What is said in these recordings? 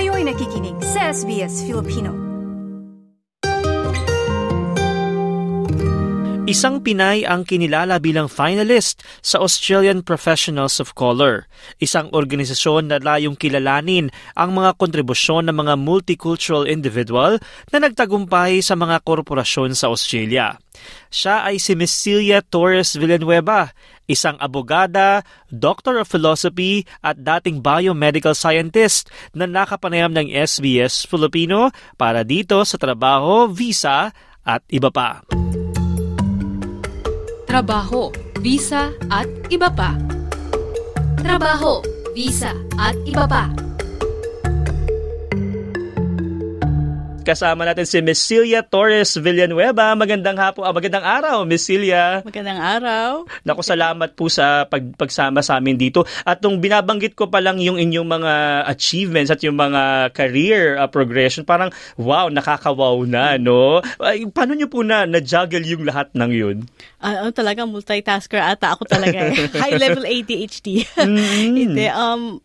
Kayo'y nakikinig sa SBS Filipino. Isang Pinay ang kinilala bilang finalist sa Australian Professionals of Color, isang organisasyon na layong kilalanin ang mga kontribusyon ng mga multicultural individual na nagtagumpay sa mga korporasyon sa Australia. Siya ay si Miss Celia Torres Villanueva, isang abogada, Doctor of Philosophy at dating biomedical scientist na nakapanayam ng SBS Filipino para dito sa trabaho, visa at iba pa trabaho, visa at iba pa. Trabaho, visa at iba pa. Kasama natin si Miss Celia Torres Villanueva. Magandang hapon, ah, magandang araw, Miss Celia. Magandang araw. Naku, salamat po sa pag, pagsama sa amin dito. At nung binabanggit ko pa lang yung inyong mga achievements at yung mga career uh, progression, parang wow, nakakawaw na, no? Ay, paano nyo po na na-juggle yung lahat ng yun? Uh, talaga multitasker ata ako talaga. Eh. High level ADHD. Mm-hmm. Hindi, um,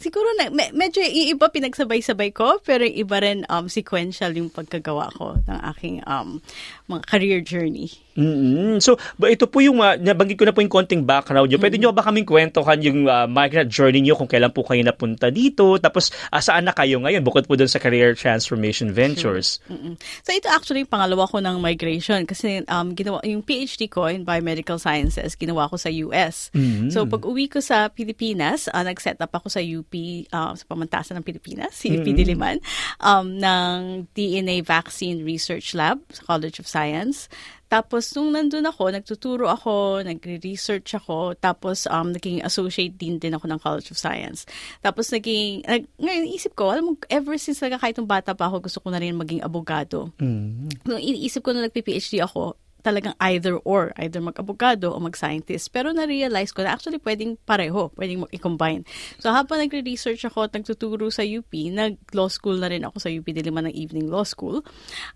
siguro na me, medyo iiba pinagsabay-sabay ko pero iba rin um sequential yung pagkagawa ko ng aking um mga career journey. Mm-hmm. So, ba ito po yung, uh, nabanggit ko na po yung konting background nyo. Pwede mm-hmm. nyo ba kaming kwentuhan yung uh, migrant journey nyo kung kailan po kayo napunta dito? Tapos, uh, saan na kayo ngayon? Bukod po dun sa Career Transformation Ventures. Sure. Mm-hmm. So, ito actually yung pangalawa ko ng migration kasi um, ginawa, yung PhD ko in Biomedical Sciences, ginawa ko sa US. Mm-hmm. So, pag uwi ko sa Pilipinas, uh, nag-set up ako sa UP, uh, sa pamantasan ng Pilipinas, si UP mm-hmm. Diliman, um, ng DNA Vaccine Research Lab sa College of Science. Tapos, nung nandun ako, nagtuturo ako, nagre-research ako, tapos um, naging associate dean din ako ng College of Science. Tapos, naging, nag, ngayon, isip ko, alam mo, ever since talaga kahit bata pa ako, gusto ko na rin maging abogado. Mm. Nung iniisip ko na nagpi-PhD ako, talagang either or, either mag-abogado o mag-scientist. Pero na-realize ko na actually pwedeng pareho, pwedeng mag-combine. So habang nagre-research ako at nagtuturo sa UP, nag-law school na rin ako sa UP Diliman ng Evening Law School.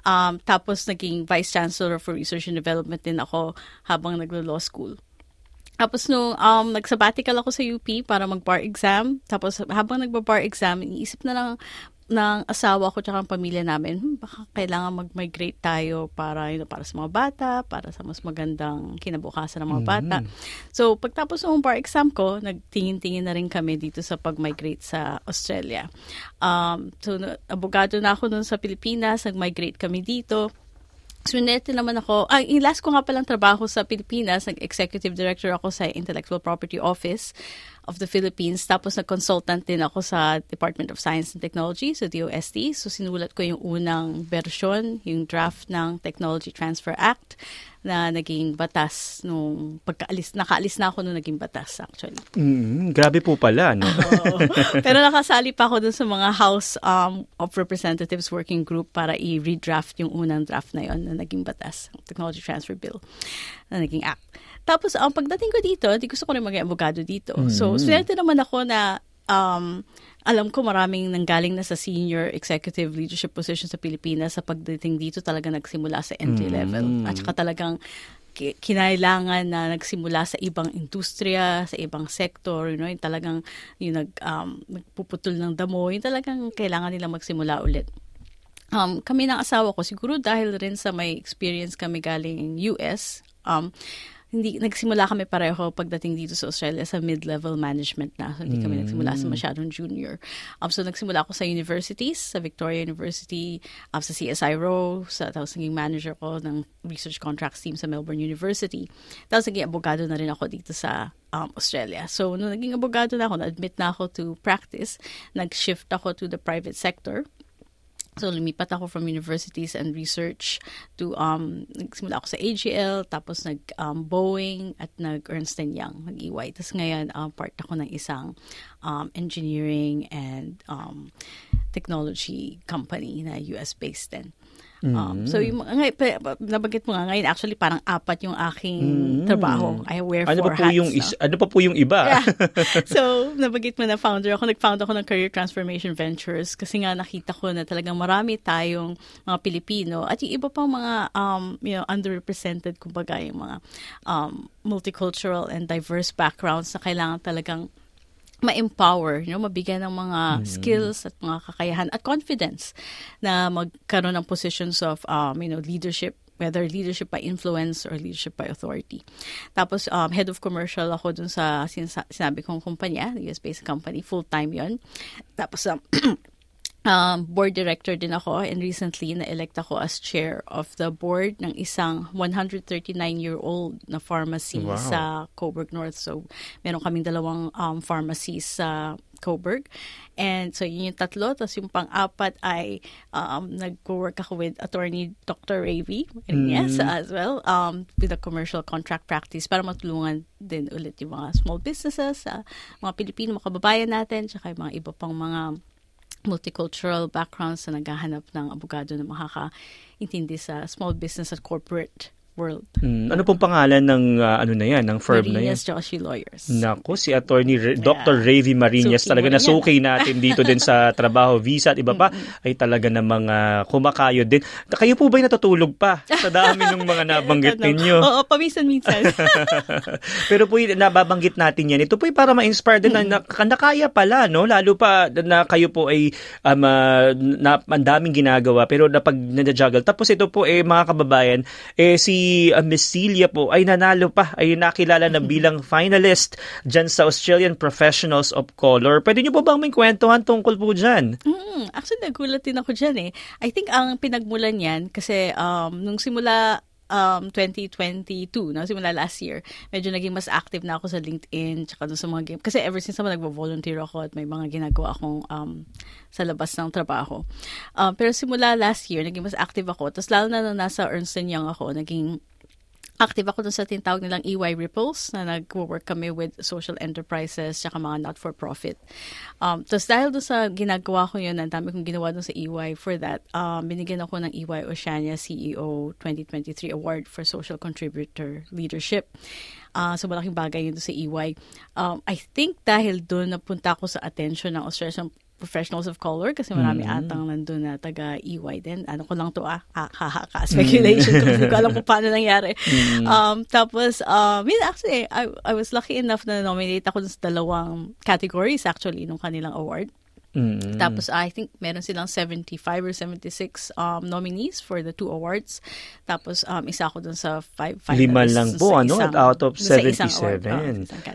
Um, tapos naging Vice Chancellor for Research and Development din ako habang naglo-law school. Tapos nung um, nag-sabbatical ako sa UP para mag-bar exam, tapos habang nagba-bar exam, iniisip na lang ng asawa ko tsaka ang pamilya namin, hmm, baka kailangan mag-migrate tayo para you know, para sa mga bata, para sa mas magandang kinabukasan ng mga bata. Mm-hmm. So, pagtapos ng bar exam ko, nagtingin-tingin na rin kami dito sa pag-migrate sa Australia. Um, so, abogado na ako noon sa Pilipinas, nag-migrate kami dito. Swinete naman ako, ah, yung last ko nga palang trabaho sa Pilipinas, nag-executive director ako sa Intellectual Property Office of the Philippines. Tapos nag-consultant din ako sa Department of Science and Technology, sa so DOST. So sinulat ko yung unang version, yung draft ng Technology Transfer Act na naging batas nung pagkaalis, nakaalis na ako nung naging batas actually. Mm, grabe po pala, no? Pero nakasali pa ako dun sa mga House um, of Representatives Working Group para i-redraft yung unang draft na yon na naging batas, Technology Transfer Bill, na naging act. Tapos, ang pagdating ko dito, di gusto ko rin maging abogado dito. Mm-hmm. So, swerte naman ako na um, alam ko maraming nanggaling na sa senior executive leadership position sa Pilipinas sa pagdating dito talaga nagsimula sa entry level. Mm. At saka talagang kinailangan na nagsimula sa ibang industriya, sa ibang sector, you know, yung talagang yung nag, um, nagpuputol ng damo, yung talagang kailangan nila magsimula ulit. Um, kami ng asawa ko, siguro dahil rin sa may experience kami galing US, um, hindi nagsimula kami pareho pagdating dito sa Australia sa mid-level management na. So, hindi kami mm. nagsimula sa masyadong junior. Um, so nagsimula ako sa universities, sa Victoria University, um, sa CSIRO, sa tapos naging manager ko ng research contracts team sa Melbourne University. Tapos naging abogado na rin ako dito sa um, Australia. So, nung naging abogado na ako, na-admit na ako to practice, nag-shift ako to the private sector. So, lumipat ako from universities and research to, um, nagsimula ako sa AGL, tapos nag um, at nag Ernst Young, nag EY. Tapos ngayon, um, part ako ng isang um, engineering and um, technology company na US-based din. Um, so, yung, ngay, nabanggit mo nga ngayon, actually parang apat yung aking mm. trabaho. I wear ano four hats. Yung is, ano pa po yung iba? Yeah. so, nabanggit mo na founder ako. Nag-found ako ng Career Transformation Ventures kasi nga nakita ko na talagang marami tayong mga Pilipino at yung iba pang mga um, you know, underrepresented, kumbaga yung mga um, multicultural and diverse backgrounds na kailangan talagang ma-empower, you know, mabigyan ng mga skills at mga kakayahan at confidence na magkaroon ng positions of, um, you know, leadership whether leadership by influence or leadership by authority. Tapos, um, head of commercial ako dun sa sinasa- sinabi kong kumpanya, US-based company, full-time yon Tapos, um, um, board director din ako and recently na-elect ako as chair of the board ng isang 139-year-old na pharmacy Wow. sa Coburg North. So, meron kaming dalawang um, pharmacies sa Coburg. And so, yun yung tatlo. Tapos yung pang-apat ay um, nag-work ako with attorney Dr. Ravi yes, as well um, with a commercial contract practice para matulungan din ulit yung mga small businesses, uh, mga Pilipino, mga kababayan natin, tsaka yung mga iba pang mga multicultural backgrounds na naghahanap ng abogado na makakaintindi sa small business at corporate world. Mm, ano pong pangalan ng ah, ano na yan, ng firm na yan? Marinas Joshi Lawyers. Nako, si Attorney Re- Dr. Ravi Marinas Suki talaga na suki natin dito din sa trabaho, visa at iba pa ay talaga namang uh, kumakayod din. Kayo po ba'y natutulog pa sa dami ng mga nabanggit ninyo? Oo, paminsan-minsan. Pero po nababanggit natin yan, ito po ay para ma-inspire din na, na, na kaya pala, no? Lalo pa na kayo po ay um, ah, na, ang daming ginagawa pero napag nadajuggle. Tapos ito po eh mga kababayan, eh si uh, Miss Celia po ay nanalo pa, ay nakilala na bilang finalist dyan sa Australian Professionals of Color. Pwede niyo po bang may kwentuhan tungkol po dyan? Mm, actually, nagulat din ako dyan eh. I think ang pinagmulan yan, kasi um, nung simula um, 2022, no, simula last year, medyo naging mas active na ako sa LinkedIn, tsaka sa mga game. Kasi ever since naman nagvo-volunteer ako at may mga ginagawa akong um, sa labas ng trabaho. Um, pero simula last year, naging mas active ako. Tapos lalo na nung nasa Ernst Young ako, naging active ako dun sa tinatawag nilang EY Ripples na nag-work kami with social enterprises tsaka mga not-for-profit. Um, Tapos dahil dun sa ginagawa ko yun, ang dami kong ginawa dun sa EY for that, um, binigyan ako ng EY Oceania CEO 2023 Award for Social Contributor Leadership. Uh, so malaking bagay yun sa EY. Um, I think dahil dun napunta ako sa attention ng Australian professionals of color kasi marami atang nandun na taga EY din. Ano ko lang to ah, ha, ha, speculation. Hindi ko alam kung paano nangyari. Um, tapos, um, yun, actually, I, I was lucky enough na nominate ako sa dalawang categories actually nung kanilang award. Mm. Tapos I think meron silang 75 or 76 um, nominees for the two awards. Tapos um, isa ako dun sa five finalists. Lima lang po, ano? isang- out of sa isang 77. award, oh.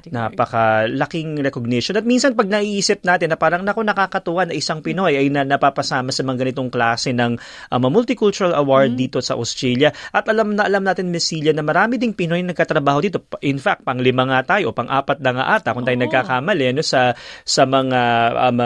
Napakalaking recognition. At minsan pag naiisip natin na parang naku nakakatuwa na isang Pinoy ay na, napapasama sa mga ganitong klase ng um, multicultural award Mm-hmm. dito sa Australia. At alam na alam natin, Miss Celia, na marami ding Pinoy na nagkatrabaho dito. In fact, pang lima nga tayo, pang apat na nga ata, kung tayo Oo. nagkakamali, ano, sa, sa mga um,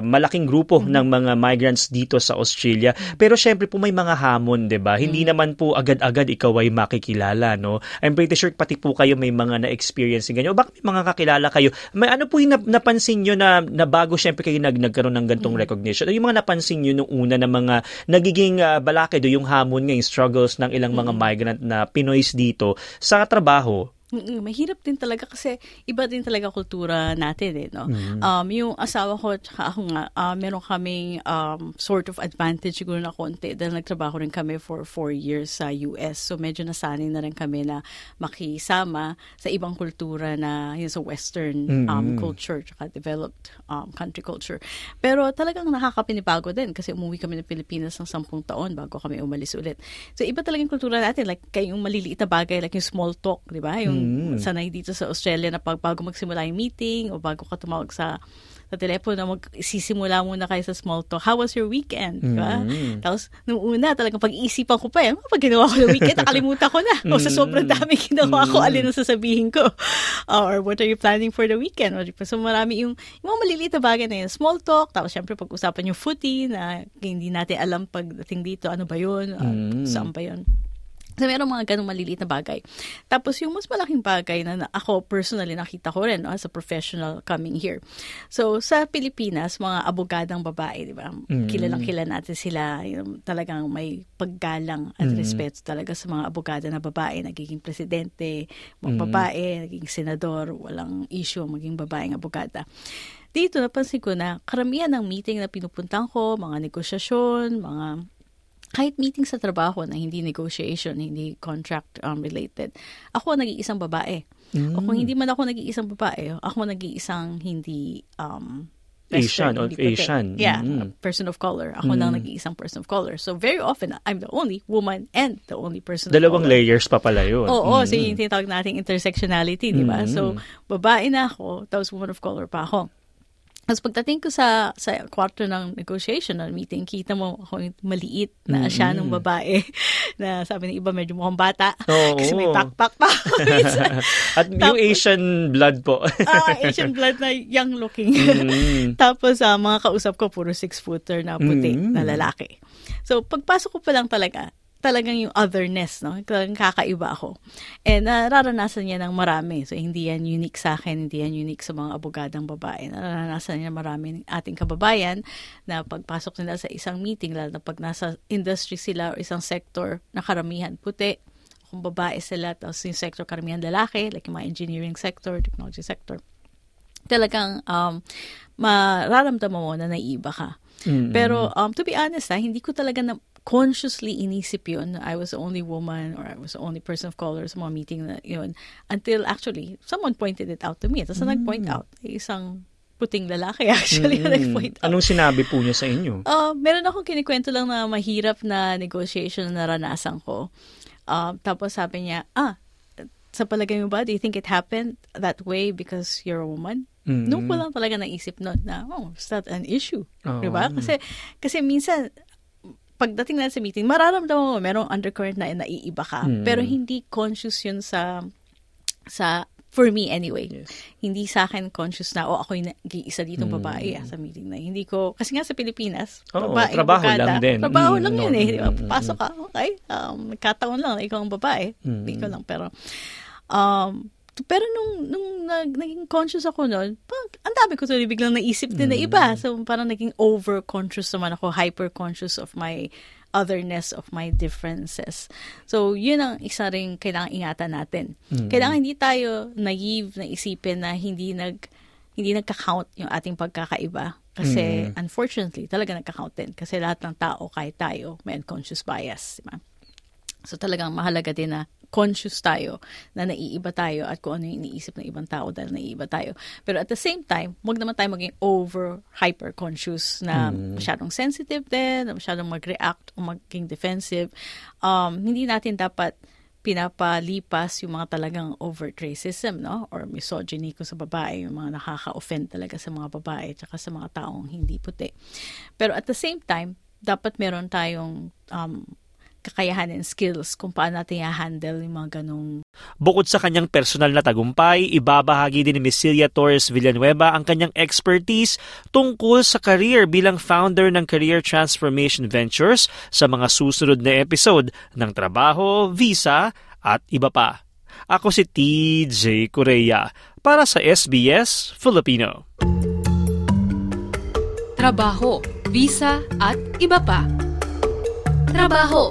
malaking grupo Mm-hmm. ng mga migrants dito sa Australia. Pero syempre po may mga hamon, 'di ba? Hindi Mm-hmm. naman po agad-agad ikaw ay makikilala, no? I'm pretty sure pati po kayo may mga na-experience ganyan. O bakit may mga kakilala kayo? May ano po yung nap- napansin nyo na, na bago syempre kayo nag, nagkaroon ng gantong Mm-hmm. recognition? Ano yung mga napansin nyo nung una na mga nagiging uh, balakid o yung hamon ng struggles ng ilang mga Mm-hmm. migrant na Pinoys dito sa trabaho? Mm-mm, mahirap din talaga kasi iba din talaga kultura natin eh, no? Mm-hmm. Um, yung asawa ko at ako nga, uh, meron kaming um, sort of advantage siguro na konti dahil nagtrabaho rin kami for four years sa US. So medyo nasanay na rin kami na makisama sa ibang kultura na yun sa western um, culture at developed um, country culture. Pero talagang nakakapinibago din kasi umuwi kami ng Pilipinas ng sampung taon bago kami umalis ulit. So iba talagang kultura natin like kayong maliliit na bagay like yung small talk, di ba? Yung sanay dito sa Australia na pag bago magsimula yung meeting o bago ka tumawag sa sa telepono, magsisimula muna kayo sa small talk. How was your weekend? Di ba? Tapos, nung una, talagang pag-iisipan ko pa, eh, pag ginawa ko ng weekend, nakalimutan ko na. O sa sobrang dami ginawa ko, alin ang sasabihin ko. or what are you planning for the weekend? O, di ba? So, marami yung, yung mga maliliit na bagay na yun. Small talk, tapos syempre pag-usapan yung footy na hindi natin alam pagdating dito, ano ba yun? Uh, Saan ba yun? So, meron mga ganong maliliit na bagay. Tapos, yung mas malaking bagay na, ako personally nakita ko rin no, as a professional coming here. So, sa Pilipinas, mga abogadang babae, di ba? Kilalang kilala natin sila. Yung, talagang may paggalang at respeto talaga sa mga abogada na babae. Nagiging presidente, mga babae, naging senador, walang issue maging babaeng abogada. Dito, napansin ko na karamihan ng meeting na pinupuntan ko, mga negosasyon, mga kahit meeting sa trabaho na hindi negotiation, hindi contract um, related, ako ang nag-iisang babae. Mm. O kung hindi man ako nag-iisang babae, ako nag-iisang hindi um, Asian of Asian. Yeah, mm. person of color. Ako mm. lang nag-iisang person of color. So very often, I'm the only woman and the only person Dalawang of color. layers pa pala yun. Oo, mm. so yung tinatawag nating intersectionality, di ba? Mm. So, babae na ako, tapos woman of color pa ako. Tapos pagdating ko sa sa kwarto ng negotiation ng meeting, kita mo ako maliit na mm-hmm. siya nung babae na sabi ng iba medyo mukhang bata Oo. kasi may backpack pa. At yung Asian blood po. ah, Asian blood na young looking. Mm-hmm. Tapos uh, mga kausap ko puro six footer na puti mm-hmm. na lalaki. So pagpasok ko pa lang talaga, talagang yung otherness, no? Talagang kakaiba ako. And nararanasan niya ng marami. So, hindi yan unique sa akin, hindi yan unique sa mga abogadang babae. Nararanasan niya marami ng ating kababayan na pagpasok nila sa isang meeting, lalo na pag nasa industry sila o isang sector na karamihan puti, kung babae sila, tapos yung sector karamihan lalaki, like yung mga engineering sector, technology sector, talagang um, mararamdaman mo na naiiba ka. Mm-hmm. Pero um, to be honest, ha, hindi ko talaga na consciously inisip yun. I was the only woman or I was the only person of color sa mga meeting na yun. Until actually, someone pointed it out to me. Tapos mm. nag-point out, isang puting lalaki actually mm. nag-point out. Anong sinabi po niya sa inyo? Uh, meron akong kinikwento lang na mahirap na negotiation na naranasan ko. Uh, tapos sabi niya, ah, sa palagay mo ba, do you think it happened that way because you're a woman? Mm-hmm. Noon ko lang talaga naisip noon na, oh, is that an issue? Oh. Diba? Kasi, kasi minsan, pagdating na sa meeting, mararamdaman mo merong undercurrent na naiiba ka. Mm. Pero hindi conscious yun sa sa for me anyway. Yes. Hindi sa akin conscious na, oh, ako yung nag-iisa ditong hmm. babae mm. sa meeting na. Hindi ko, kasi nga sa Pilipinas, Oo, babae, trabaho bakada, lang din. Trabaho mm, lang no, yun eh. Di ba? Pasok ka, okay, um, nagkataon lang ikaw ang babae. Mm. Hindi ko lang, pero, um, pero nung, nung nag, naging conscious ako noon, ang dami ko tuloy biglang naisip din mm. na iba. So parang naging over-conscious naman ako, hyper-conscious of my otherness of my differences. So, yun ang isa rin kailangan ingatan natin. Mm. Kailangan hindi tayo naive na isipin na hindi nag hindi nagka-count yung ating pagkakaiba. Kasi, mm. unfortunately, talaga nagka-count din. Kasi lahat ng tao, kahit tayo, may unconscious bias. Diba? So, talagang mahalaga din na conscious tayo na naiiba tayo at kung ano yung iniisip ng ibang tao dahil naiiba tayo. Pero at the same time, huwag naman tayo maging over hyper conscious na mm. masyadong sensitive din, na masyadong mag-react o maging defensive. Um, hindi natin dapat pinapalipas yung mga talagang overt racism, no? Or misogyny ko sa babae, yung mga nakaka-offend talaga sa mga babae at sa mga taong hindi puti. Pero at the same time, dapat meron tayong um, kakayahan and skills kung paano natin i-handle yung mga ganong... Bukod sa kanyang personal na tagumpay, ibabahagi din ni Ms. Celia Torres Villanueva ang kanyang expertise tungkol sa career bilang founder ng Career Transformation Ventures sa mga susunod na episode ng Trabaho, Visa at iba pa. Ako si TJ Korea para sa SBS Filipino. Trabaho, visa at iba pa. Trabaho,